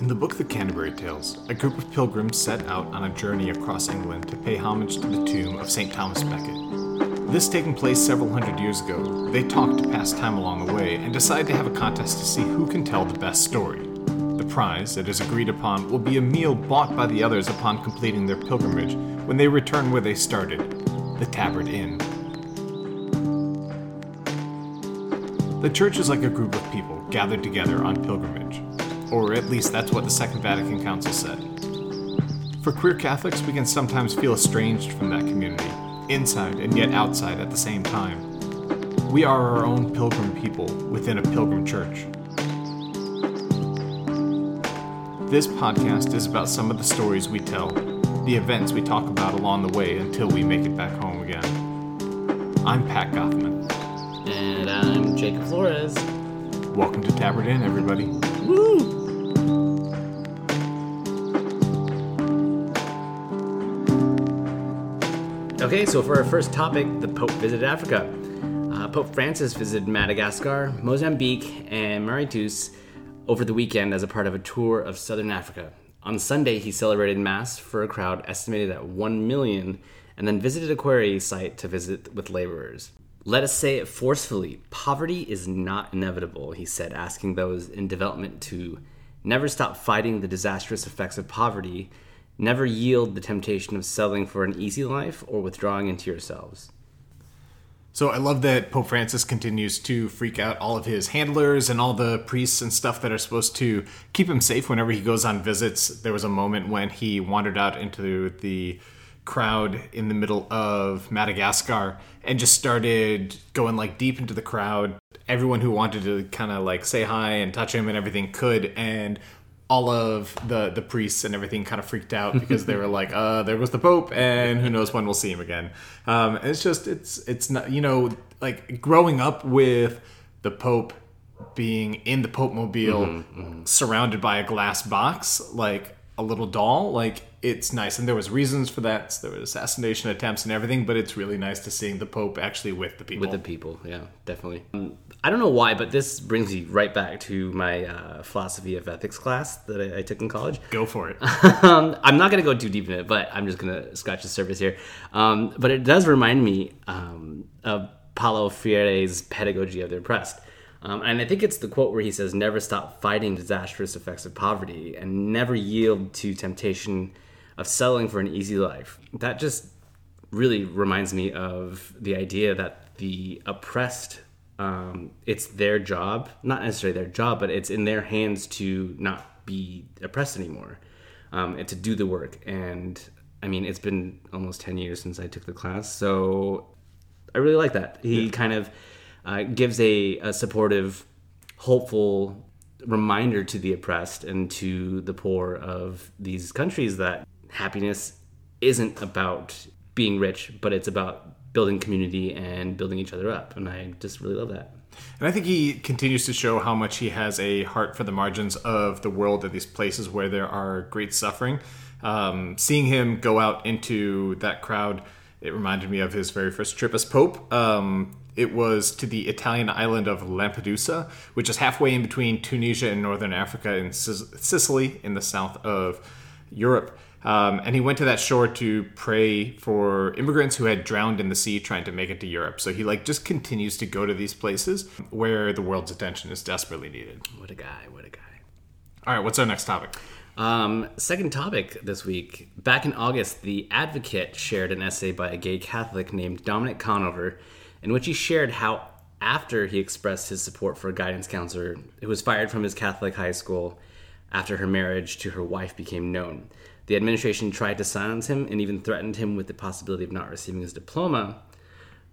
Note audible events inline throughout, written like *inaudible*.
In the book The Canterbury Tales, a group of pilgrims set out on a journey across England to pay homage to the tomb of St. Thomas Becket. This taking place several hundred years ago, they talked to pass time along the way and decided to have a contest to see who can tell the best story. The prize, it is agreed upon, will be a meal bought by the others upon completing their pilgrimage when they return where they started, the Tabard Inn. The church is like a group of people gathered together on pilgrimage or at least that's what the Second Vatican Council said. For queer Catholics, we can sometimes feel estranged from that community, inside and yet outside at the same time. We are our own pilgrim people within a pilgrim church. This podcast is about some of the stories we tell, the events we talk about along the way until we make it back home again. I'm Pat Gothman. And I'm Jacob Flores. Welcome to Tabard Inn, everybody. Okay, so for our first topic, the Pope visited Africa. Uh, Pope Francis visited Madagascar, Mozambique, and Mauritius over the weekend as a part of a tour of southern Africa. On Sunday, he celebrated Mass for a crowd estimated at 1 million and then visited a quarry site to visit with laborers. Let us say it forcefully poverty is not inevitable, he said, asking those in development to never stop fighting the disastrous effects of poverty Never yield the temptation of settling for an easy life or withdrawing into yourselves. So I love that Pope Francis continues to freak out all of his handlers and all the priests and stuff that are supposed to keep him safe whenever he goes on visits. There was a moment when he wandered out into the crowd in the middle of Madagascar and just started going like deep into the crowd. Everyone who wanted to kind of like say hi and touch him and everything could and all of the the priests and everything kind of freaked out because they were *laughs* like, uh, there was the Pope, and who knows when we'll see him again. Um, it's just it's it's not you know like growing up with the Pope being in the Pope mobile, mm-hmm, mm-hmm. surrounded by a glass box, like a little doll, like it's nice. And there was reasons for that. There was assassination attempts and everything, but it's really nice to seeing the Pope actually with the people. With the people, yeah, definitely. Um, I don't know why, but this brings me right back to my uh, philosophy of ethics class that I, I, took in college. Go for it. *laughs* um, I'm not going to go too deep in it, but I'm just going to scratch the surface here. Um, but it does remind me um, of Paulo Freire's pedagogy of the oppressed. Um, and I think it's the quote where he says, Never stop fighting disastrous effects of poverty and never yield to temptation of settling for an easy life. That just really reminds me of the idea that the oppressed, um, it's their job, not necessarily their job, but it's in their hands to not be oppressed anymore um, and to do the work. And I mean, it's been almost 10 years since I took the class. So I really like that. He yeah. kind of uh, gives a, a supportive, hopeful reminder to the oppressed and to the poor of these countries that happiness isn't about being rich, but it's about building community and building each other up. And I just really love that. And I think he continues to show how much he has a heart for the margins of the world and these places where there are great suffering. Um, seeing him go out into that crowd, it reminded me of his very first trip as Pope. Um, it was to the Italian island of Lampedusa, which is halfway in between Tunisia and northern Africa and Sicily in the south of Europe. Um, and he went to that shore to pray for immigrants who had drowned in the sea trying to make it to Europe. So he like just continues to go to these places where the world's attention is desperately needed. What a guy! What a guy! All right, what's our next topic? Um, second topic this week. Back in August, The Advocate shared an essay by a gay Catholic named Dominic Conover in which he shared how, after he expressed his support for a guidance counselor who was fired from his Catholic high school after her marriage to her wife became known, the administration tried to silence him and even threatened him with the possibility of not receiving his diploma.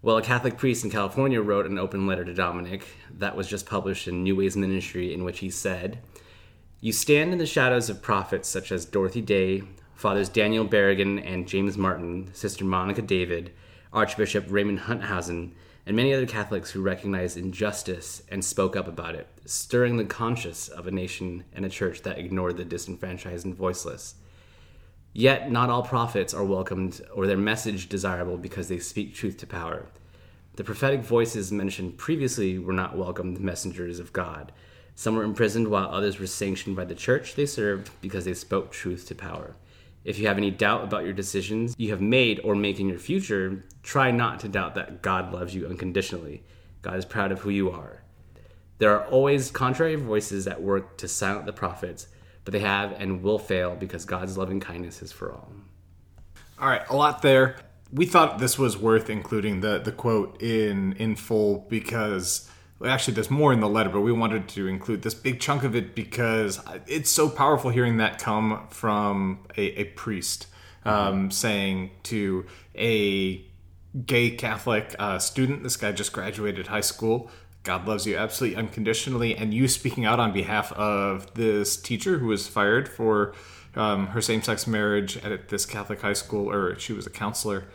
Well, a Catholic priest in California wrote an open letter to Dominic that was just published in New Ways Ministry, in which he said, You stand in the shadows of prophets such as Dorothy Day, Fathers Daniel Berrigan and James Martin, Sister Monica David, Archbishop Raymond Hunthausen, and many other Catholics who recognized injustice and spoke up about it, stirring the conscience of a nation and a church that ignored the disenfranchised and voiceless. Yet, not all prophets are welcomed or their message desirable because they speak truth to power. The prophetic voices mentioned previously were not welcomed messengers of God. Some were imprisoned while others were sanctioned by the church they served because they spoke truth to power. If you have any doubt about your decisions you have made or make in your future, try not to doubt that God loves you unconditionally. God is proud of who you are. There are always contrary voices at work to silence the prophets, but they have and will fail because God's loving kindness is for all. All right, a lot there. We thought this was worth including the the quote in in full because well, actually there's more in the letter, but we wanted to include this big chunk of it because it's so powerful hearing that come from a, a priest um, saying to a gay Catholic uh, student. This guy just graduated high school. God loves you absolutely unconditionally, and you speaking out on behalf of this teacher who was fired for um, her same-sex marriage at this Catholic high school, or she was a counselor.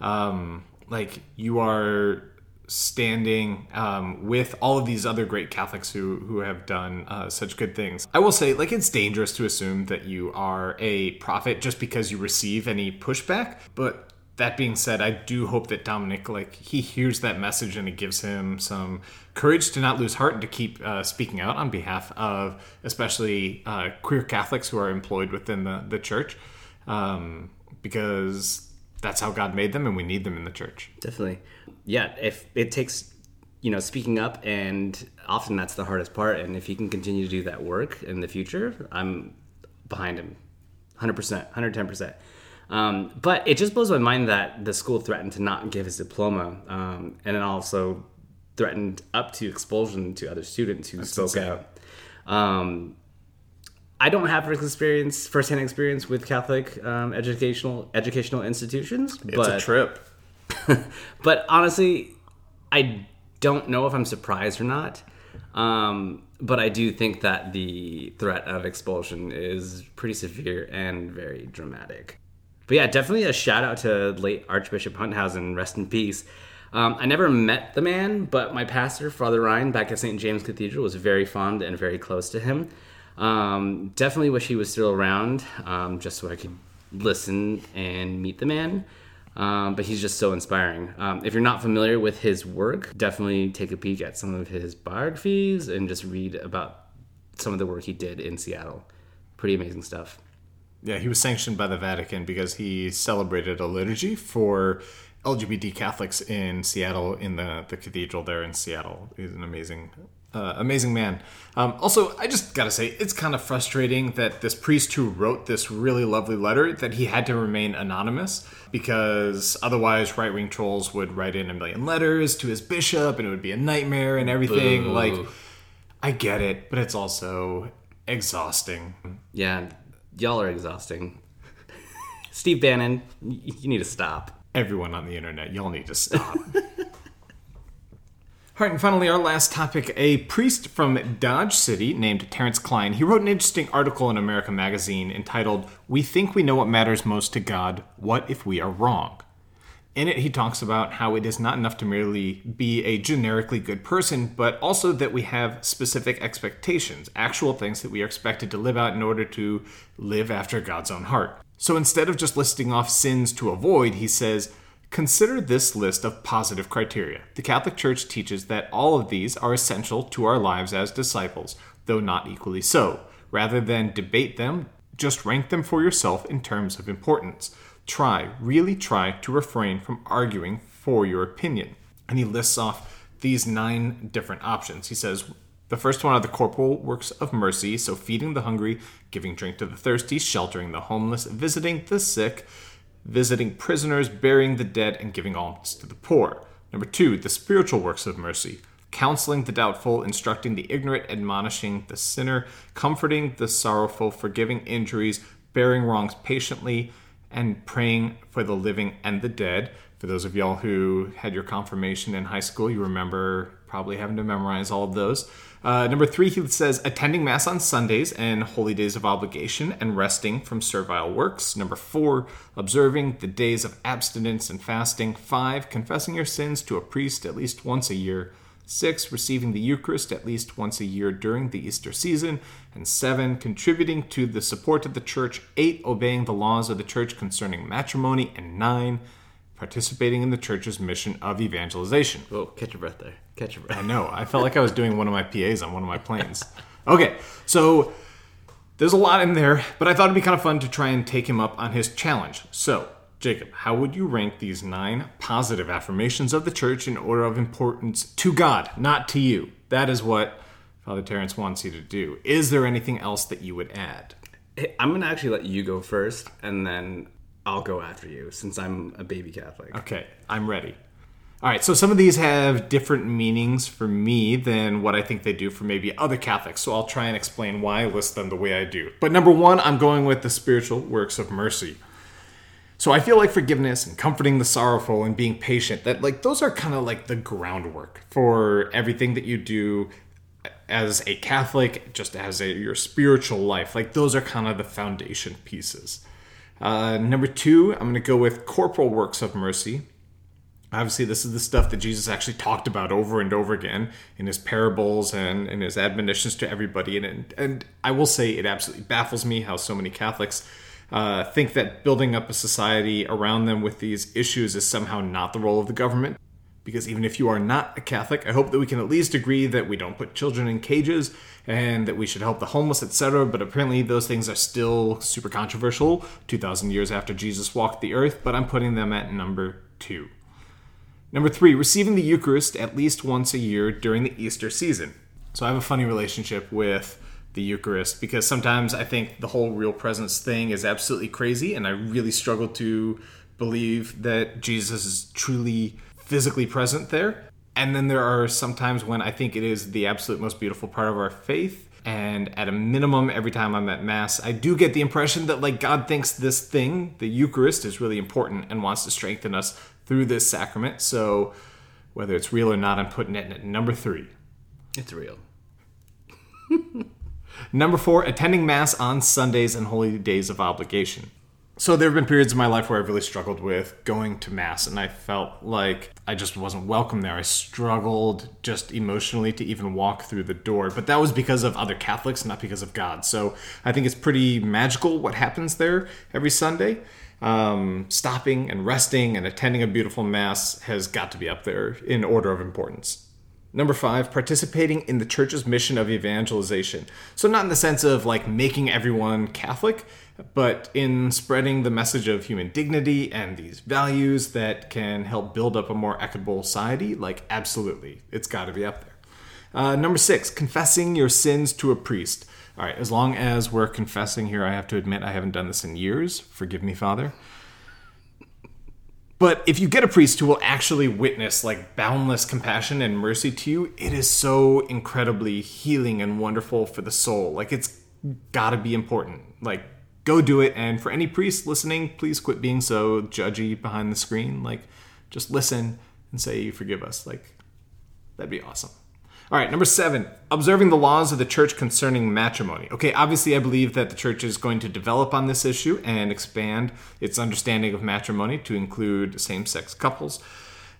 Um, like you are standing um, with all of these other great Catholics who who have done uh, such good things. I will say, like, it's dangerous to assume that you are a prophet just because you receive any pushback. But that being said, I do hope that Dominic, like, he hears that message and it gives him some courage to not lose heart and to keep uh, speaking out on behalf of, especially uh, queer Catholics who are employed within the the church, um, because that's how God made them, and we need them in the church. Definitely. Yeah, if it takes, you know, speaking up, and often that's the hardest part. And if he can continue to do that work in the future, I'm behind him 100%, 110%. Um, but it just blows my mind that the school threatened to not give his diploma um, and then also threatened up to expulsion to other students who that's spoke insane. out. Um, I don't have first experience, firsthand experience with Catholic um, educational educational institutions. It's but, a trip. *laughs* but honestly, I don't know if I'm surprised or not. Um, but I do think that the threat of expulsion is pretty severe and very dramatic. But yeah, definitely a shout out to late Archbishop Hunthausen, rest in peace. Um, I never met the man, but my pastor, Father Ryan, back at St. James Cathedral, was very fond and very close to him. Um, definitely wish he was still around, um, just so I could listen and meet the man. Um, but he's just so inspiring. Um, if you're not familiar with his work, definitely take a peek at some of his biographies and just read about some of the work he did in Seattle. Pretty amazing stuff. Yeah, he was sanctioned by the Vatican because he celebrated a liturgy for LGBT Catholics in Seattle, in the, the cathedral there in Seattle. He's an amazing uh, amazing man. Um, also, I just gotta say, it's kind of frustrating that this priest who wrote this really lovely letter that he had to remain anonymous because otherwise, right wing trolls would write in a million letters to his bishop, and it would be a nightmare and everything. Boo. Like, I get it, but it's also exhausting. Yeah, y'all are exhausting. Steve Bannon, you need to stop. Everyone on the internet, y'all need to stop. *laughs* All right, and finally, our last topic a priest from Dodge City named Terrence Klein. He wrote an interesting article in America Magazine entitled, We Think We Know What Matters Most to God. What if we are wrong? In it, he talks about how it is not enough to merely be a generically good person, but also that we have specific expectations, actual things that we are expected to live out in order to live after God's own heart. So instead of just listing off sins to avoid, he says, Consider this list of positive criteria. The Catholic Church teaches that all of these are essential to our lives as disciples, though not equally so. Rather than debate them, just rank them for yourself in terms of importance. Try, really try to refrain from arguing for your opinion. And he lists off these nine different options. He says, the first one are the corporal works of mercy, so feeding the hungry, giving drink to the thirsty, sheltering the homeless, visiting the sick, visiting prisoners, burying the dead, and giving alms to the poor. Number two, the spiritual works of mercy, counseling the doubtful, instructing the ignorant, admonishing the sinner, comforting the sorrowful, forgiving injuries, bearing wrongs patiently, and praying for the living and the dead. For those of y'all who had your confirmation in high school, you remember probably having to memorize all of those. Uh, number three, he says attending Mass on Sundays and holy days of obligation and resting from servile works. Number four, observing the days of abstinence and fasting. Five, confessing your sins to a priest at least once a year. Six, receiving the Eucharist at least once a year during the Easter season. And seven, contributing to the support of the church. Eight, obeying the laws of the church concerning matrimony. And nine, participating in the church's mission of evangelization. Oh, catch your breath there. Catch your breath. I know. I felt like I was doing one of my PAs on one of my planes. Okay, so there's a lot in there, but I thought it'd be kind of fun to try and take him up on his challenge. So, Jacob, how would you rank these nine positive affirmations of the church in order of importance to God, not to you? That is what Father Terrence wants you to do. Is there anything else that you would add? Hey, I'm gonna actually let you go first, and then I'll go after you, since I'm a baby Catholic. Okay, I'm ready. All right, so some of these have different meanings for me than what I think they do for maybe other Catholics. So I'll try and explain why I list them the way I do. But number one, I'm going with the spiritual works of mercy. So I feel like forgiveness and comforting the sorrowful and being patient, that like those are kind of like the groundwork for everything that you do as a Catholic, just as a, your spiritual life. Like those are kind of the foundation pieces. Uh, number two, I'm going to go with corporal works of mercy. Obviously, this is the stuff that Jesus actually talked about over and over again in his parables and in his admonitions to everybody. And, and I will say it absolutely baffles me how so many Catholics uh, think that building up a society around them with these issues is somehow not the role of the government. Because even if you are not a Catholic, I hope that we can at least agree that we don't put children in cages and that we should help the homeless, etc. But apparently, those things are still super controversial 2,000 years after Jesus walked the earth, but I'm putting them at number two. Number three, receiving the Eucharist at least once a year during the Easter season. So I have a funny relationship with the Eucharist because sometimes I think the whole real presence thing is absolutely crazy, and I really struggle to believe that Jesus is truly physically present there. And then there are sometimes when I think it is the absolute most beautiful part of our faith. And at a minimum, every time I'm at Mass, I do get the impression that like God thinks this thing, the Eucharist, is really important and wants to strengthen us through this sacrament. So whether it's real or not, I'm putting it at number three. It's real. *laughs* Number four, attending Mass on Sundays and holy days of obligation. So there have been periods in my life where I've really struggled with going to Mass, and I felt like I just wasn't welcome there. I struggled just emotionally to even walk through the door, but that was because of other Catholics, not because of God. So I think it's pretty magical what happens there every Sunday. Um, stopping and resting and attending a beautiful Mass has got to be up there in order of importance. Number five, participating in the church's mission of evangelization. So, not in the sense of like making everyone Catholic, but in spreading the message of human dignity and these values that can help build up a more equitable society. Like, absolutely, it's got to be up there. Uh, number six, confessing your sins to a priest. All right, as long as we're confessing here, I have to admit I haven't done this in years. Forgive me, Father. But if you get a priest who will actually witness like boundless compassion and mercy to you, it is so incredibly healing and wonderful for the soul. Like it's got to be important. Like go do it and for any priest listening, please quit being so judgy behind the screen. Like just listen and say you forgive us. Like that'd be awesome. All right, number seven, observing the laws of the church concerning matrimony. Okay, obviously, I believe that the church is going to develop on this issue and expand its understanding of matrimony to include same sex couples.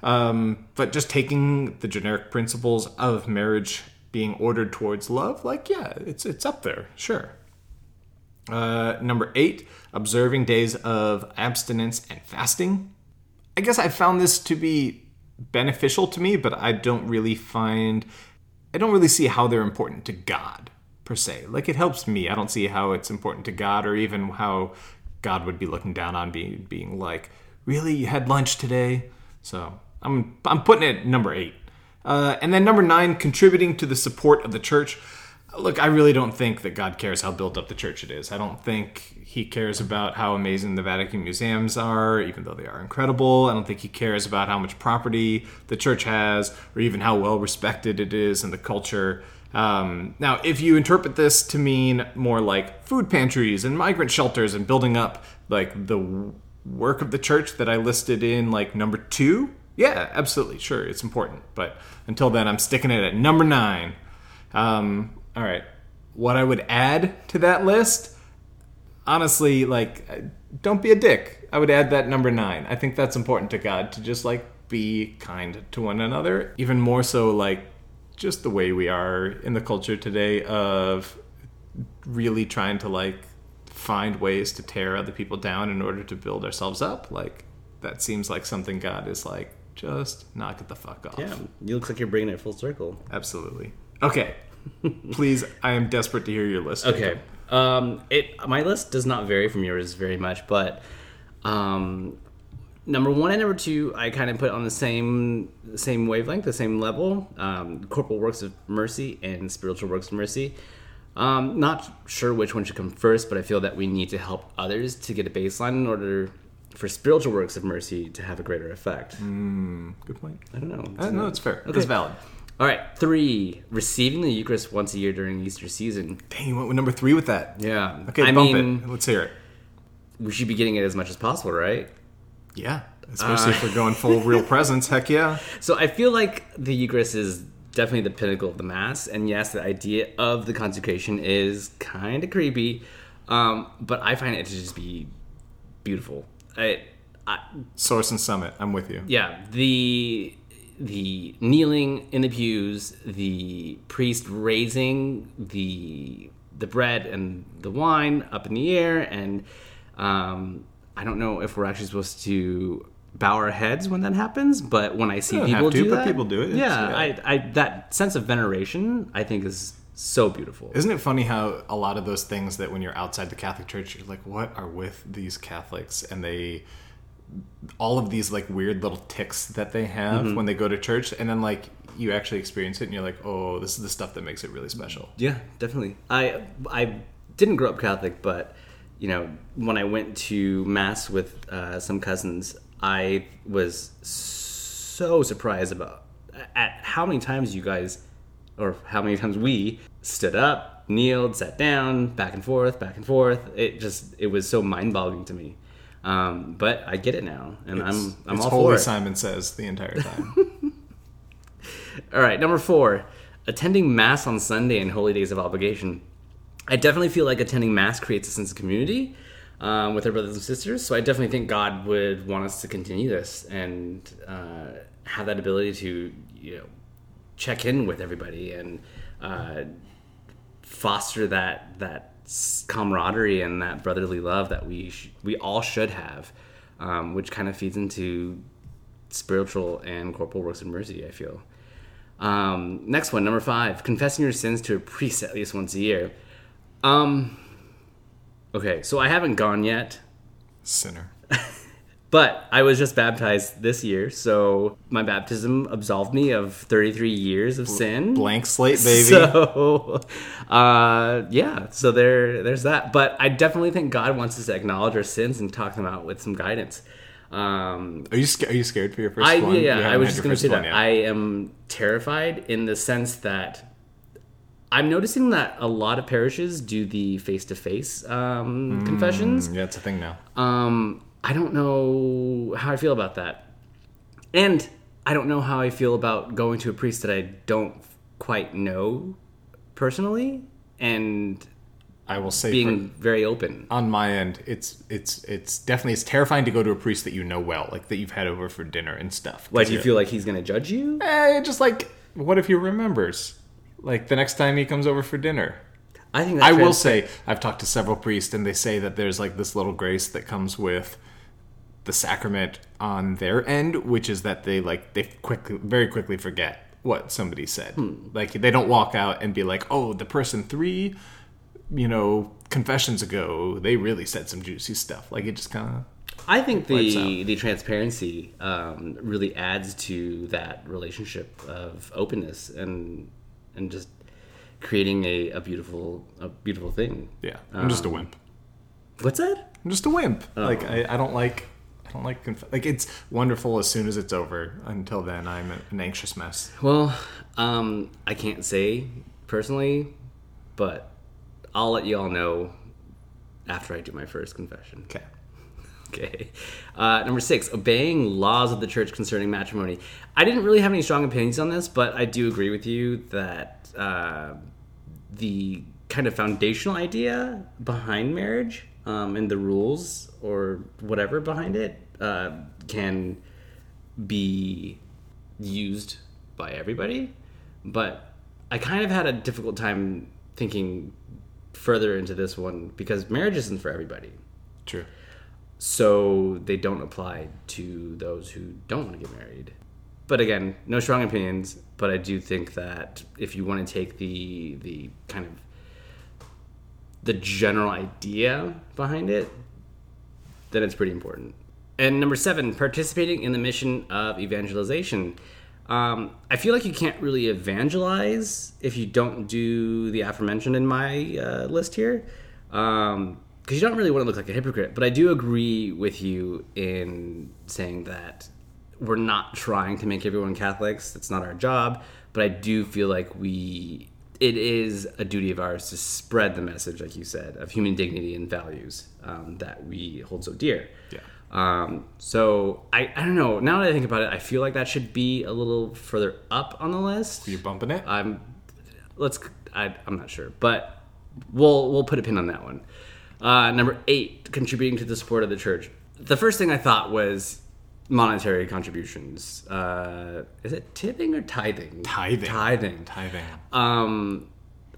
Um, but just taking the generic principles of marriage being ordered towards love, like, yeah, it's, it's up there, sure. Uh, number eight, observing days of abstinence and fasting. I guess I found this to be beneficial to me, but I don't really find I don't really see how they're important to God per se. Like it helps me. I don't see how it's important to God or even how God would be looking down on being being like, "Really, you had lunch today?" So I'm I'm putting it number eight, uh, and then number nine, contributing to the support of the church. Look, I really don't think that God cares how built up the church it is. I don't think He cares about how amazing the Vatican museums are, even though they are incredible. I don't think He cares about how much property the church has, or even how well respected it is in the culture. Um, now, if you interpret this to mean more like food pantries and migrant shelters and building up like the work of the church that I listed in like number two, yeah, absolutely, sure, it's important. But until then, I'm sticking it at number nine. Um, all right, what I would add to that list, honestly, like, uh, don't be a dick. I would add that number nine. I think that's important to God to just like be kind to one another, even more so like just the way we are in the culture today of really trying to like find ways to tear other people down in order to build ourselves up like that seems like something God is like, just knock it the fuck off. Yeah, you looks like you're bringing it full circle. Absolutely. Okay. *laughs* Please, I am desperate to hear your list. Okay. Um, it my list does not vary from yours very much, but um, number one and number two, I kind of put on the same same wavelength, the same level. Um, corporal works of mercy and spiritual works of mercy. Um, not sure which one should come first, but I feel that we need to help others to get a baseline in order for spiritual works of mercy to have a greater effect. Good point. I don't know. Uh, no, it's fair. Okay. It's valid. All right, three. Receiving the Eucharist once a year during Easter season. Dang, you went with number three with that. Yeah. Okay, I bump mean, it. Let's hear it. we should be getting it as much as possible, right? Yeah. Especially if we're going full *laughs* real presence. Heck yeah. So I feel like the Eucharist is definitely the pinnacle of the Mass, and yes, the idea of the consecration is kind of creepy, um, but I find it to just be beautiful. I, I, Source and summit. I'm with you. yeah, the the kneeling in the pews, the priest raising the the bread and the wine up in the air, and um, I don't know if we're actually supposed to bow our heads when that happens, but when I see people to, do that, people do it. Yeah, yeah. I, I that sense of veneration I think is so beautiful. Isn't it funny how a lot of those things that when you're outside the Catholic Church, you're like, what are with these Catholics? And they, all of these like weird little ticks that they have Mm-hmm. when they go to church, and then like you actually experience it, and you're like, oh, this is the stuff that makes it really special. Yeah, definitely. I I didn't grow up Catholic, but you know, when I went to mass with uh, some cousins, I was so surprised about at how many times you guys, or how many times we stood up, kneeled, sat down, back and forth, back and forth. It just it was so mind boggling to me. Um, but I get it now, and I'm I'm it's all Holy for it. Simon says the entire *laughs* time. All right, number four, attending Mass on Sunday and holy days of obligation. I definitely feel like attending Mass creates a sense of community um, with our brothers and sisters. So I definitely think God would want us to continue this and uh, have that ability to, you know, check in with everybody and uh, foster that that camaraderie and that brotherly love that we sh- we all should have, um, which kind of feeds into spiritual and corporal works of mercy. I feel. Um, next one, number five, confessing your sins to a priest at least once a year. Um, okay, so I haven't gone yet, Sinner. *laughs* but I was just baptized this year, so my baptism absolved me of 33 years of sin. Blank slate, baby. *laughs* So, uh, yeah, so there, there's that. But I definitely think God wants us to acknowledge our sins and talk them out with some guidance. Um, Are you are you scared for your first I one? You yeah, I was just going to say that yet. I am terrified in the sense that I'm noticing that a lot of parishes do the face-to-face um, confessions. yeah, it's a thing now. Um, I don't know how I feel about that, and I don't know how I feel about going to a priest that I don't quite know personally and I will say being very open. on my end, it's it's it's definitely it's terrifying to go to a priest that you know well, like that you've had over for dinner and stuff. Why do you feel like he's going to judge you? Eh, just like what if he remembers? Like the next time he comes over for dinner. I think I will say I've talked to several priests and they say that there's like this little grace that comes with the sacrament on their end, which is that they like they quickly very quickly forget what somebody said. Like they don't walk out and be like, "Oh, the person 3, you know, confessions ago, they really said some juicy stuff." Like it just kind of I think the the transparency um, really adds to that relationship of openness and and just creating a, a beautiful a beautiful thing. yeah. I'm just a wimp. What's that? I'm just a wimp. Like I, I don't like I don't like conf- like it's wonderful as soon as it's over. Until then, I'm an anxious mess. Well, um, I can't say personally, but I'll let you all know after I do my first confession. Okay. *laughs* Okay. Uh, number six, obeying laws of the church concerning matrimony. I didn't really have any strong opinions on this, but I do agree with you that uh, the kind of foundational idea behind marriage um, and the rules or whatever behind it uh, can be used by everybody. But I kind of had a difficult time thinking further into this one because marriage isn't for everybody. True. so they don't apply to those who don't want to get married. But again, no strong opinions. But I do think that if you want to take the the kind of the general idea behind it, then it's pretty important. And number seven, participating in the mission of evangelization. Um, I feel like you can't really evangelize if you don't do the aforementioned in my uh, list here, because um, you don't really want to look like a hypocrite. But I do agree with you in saying that we're not trying to make everyone Catholics. That's not our job. But I do feel like we it is a duty of ours to spread the message, like you said, of human dignity and values um, that we hold so dear. Yeah. Um, so I, I don't know. Now that I think about it, I feel like that should be a little further up on the list. You're bumping it. I'm let's I, I'm not sure, but we'll we'll put a pin on that one. Uh, number eight, contributing to the support of the church. The first thing I thought was monetary contributions. Uh, is it tipping or tithing? Tithing. Tithing. Tithing. Um,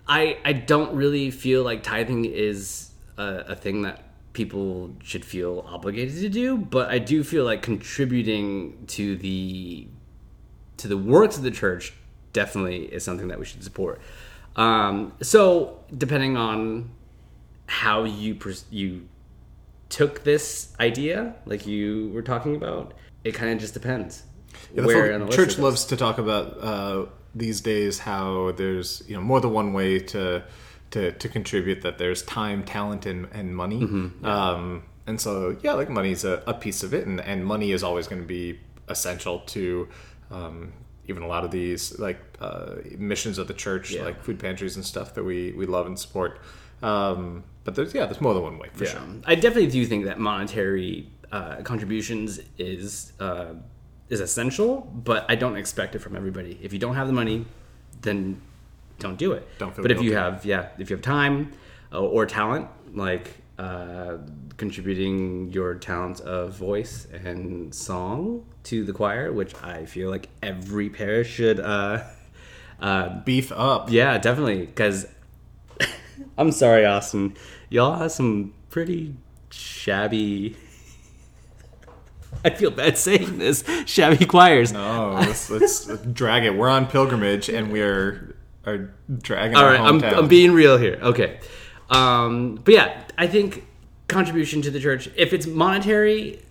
I I don't really feel like tithing is a, a thing that people should feel obligated to do, but I do feel like contributing to the to the works of the church definitely is something that we should support. Um, so depending on how you pers- you took this idea, like you were talking about, it kind of just depends. Yeah, where church loves to talk about uh, these days how there's you know more than one way to to, to contribute. That there's time, talent, and and money. Mm-hmm. Um, and so yeah, like money's a, a piece of it, and, and money is always going to be essential to um, even a lot of these like uh, missions of the church, Yeah. like food pantries and stuff that we we love and support. Um, but there's yeah, there's more than one way for Yeah. sure. I definitely do think that monetary uh, contributions is uh, is essential, but I don't expect it from everybody. If you don't have the money, then don't do it. Don't feel but if you have, yeah, if you have time uh, or talent, like uh, contributing your talent of voice and song to the choir, which I feel like every parish should. Uh, uh, Beef up. yeah, definitely. Because *laughs* I'm sorry, Austin. Y'all have some pretty shabby. *laughs* I feel bad saying this. Shabby choirs. No, let's, let's drag it. We're on pilgrimage, and we're are dragging. All our right, I'm. I'm being real here. Okay. Um, but yeah, I think contribution to the church, if it's monetary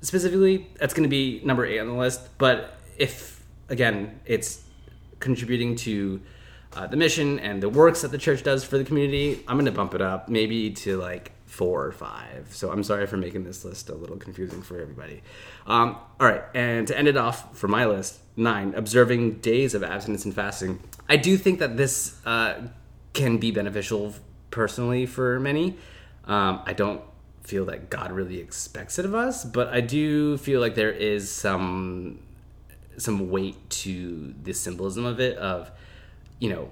specifically, that's going to be number eight on the list. But if, again, it's contributing to uh, the mission and the works that the church does for the community, I'm going to bump it up maybe to like four or five. So I'm sorry for making this list a little confusing for everybody. Um, all right, and to end it off for my list, nine, observing days of abstinence and fasting. I do think that this uh, can be beneficial personally for many. Um, I don't feel that God really expects it of us, but I do feel like there is some some weight to the symbolism of it of you know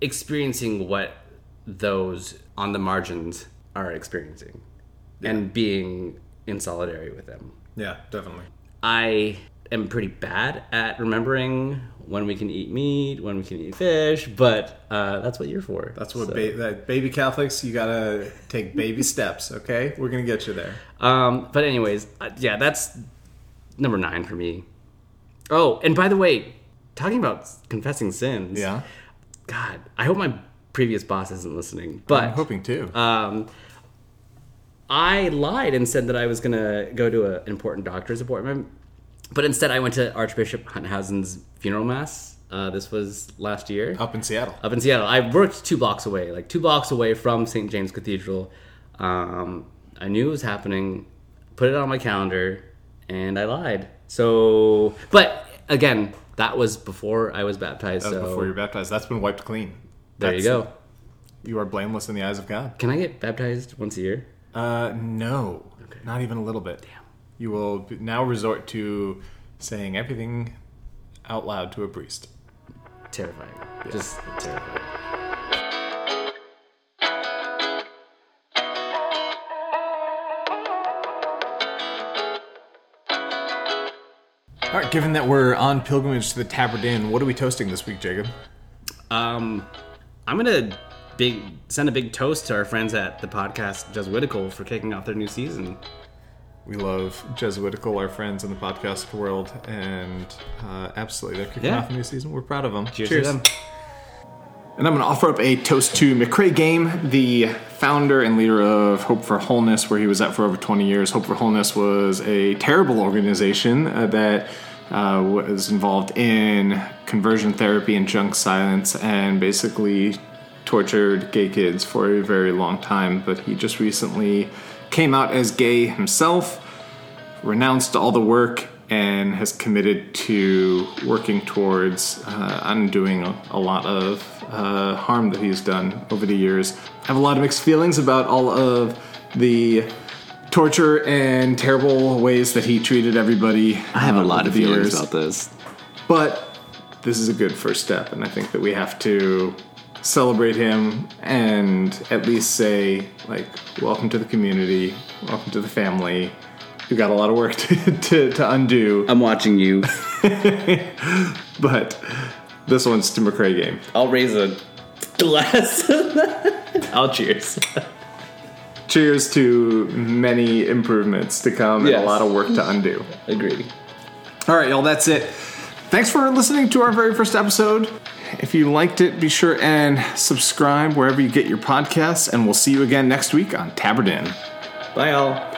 experiencing what those on the margins are experiencing and being in solidarity with them. Yeah, definitely. I am pretty bad at remembering when we can eat meat, when we can eat fish, but uh, that's what you're for. That's what So- ba- that baby Catholics. You gotta take baby *laughs* steps. Okay, we're gonna get you there. Um, but anyways, uh, yeah, that's number nine for me. Oh, and by the way, talking about confessing sins. Yeah, God, I hope my previous boss isn't listening. But I'm hoping too. um, I lied and said that I was gonna go to a- an important doctor's appointment, but instead I went to Archbishop Hunthausen's funeral mass. Uh, this was last year Up in Seattle. up in Seattle. I worked two blocks away, like two blocks away from St. James Cathedral. Um, I knew it was happening, put it on my calendar, and I lied. So, but again, that was before I was baptized. That was so before you're baptized. That's been wiped clean. there you go. You are blameless in the eyes of God. Can I get baptized once a year? Uh, no, okay. not even a little bit. Damn. You will now resort to saying everything out loud to a priest. Terrifying. Just terrifying. All right, given that we're on pilgrimage to the Tabard Inn, what are we toasting this week, Jacob? Um, I'm gonna big send a big toast to our friends at the podcast Jesuitical for kicking off their new season. We love Jesuitical, our friends in the podcast world, and uh, absolutely, they're kicking Yeah. off a new season. We're proud of them. Cheers, to them. And I'm going to offer up a toast to McKrae Game, the founder and leader of Hope for Wholeness, where he was at for over 20 years. Hope for Wholeness was a terrible organization uh, that uh, was involved in conversion therapy and junk silence and basically tortured gay kids for a very long time. But he just recently came out as gay himself renounced all the work and has committed to working towards uh, undoing a, a lot of uh, harm that he's done over the years. I have a lot of mixed feelings about all of the torture and terrible ways that he treated everybody. I have a uh, lot of feelings years. about this. But this is a good first step, and I think that we have to celebrate him and at least say, like, welcome to the community, welcome to the family. We've got a lot of work *laughs* to, to, to undo, I'm watching you. *laughs* but this one's to McKrae Game. I'll raise a glass. *laughs* I'll cheers. Cheers to many improvements to come and a lot of work to undo. Agreed. All right, y'all, that's it. Thanks for listening to our very first episode. If you liked it, be sure and subscribe wherever you get your podcasts, and we'll see you again next week on Tabard Inn. Bye, all.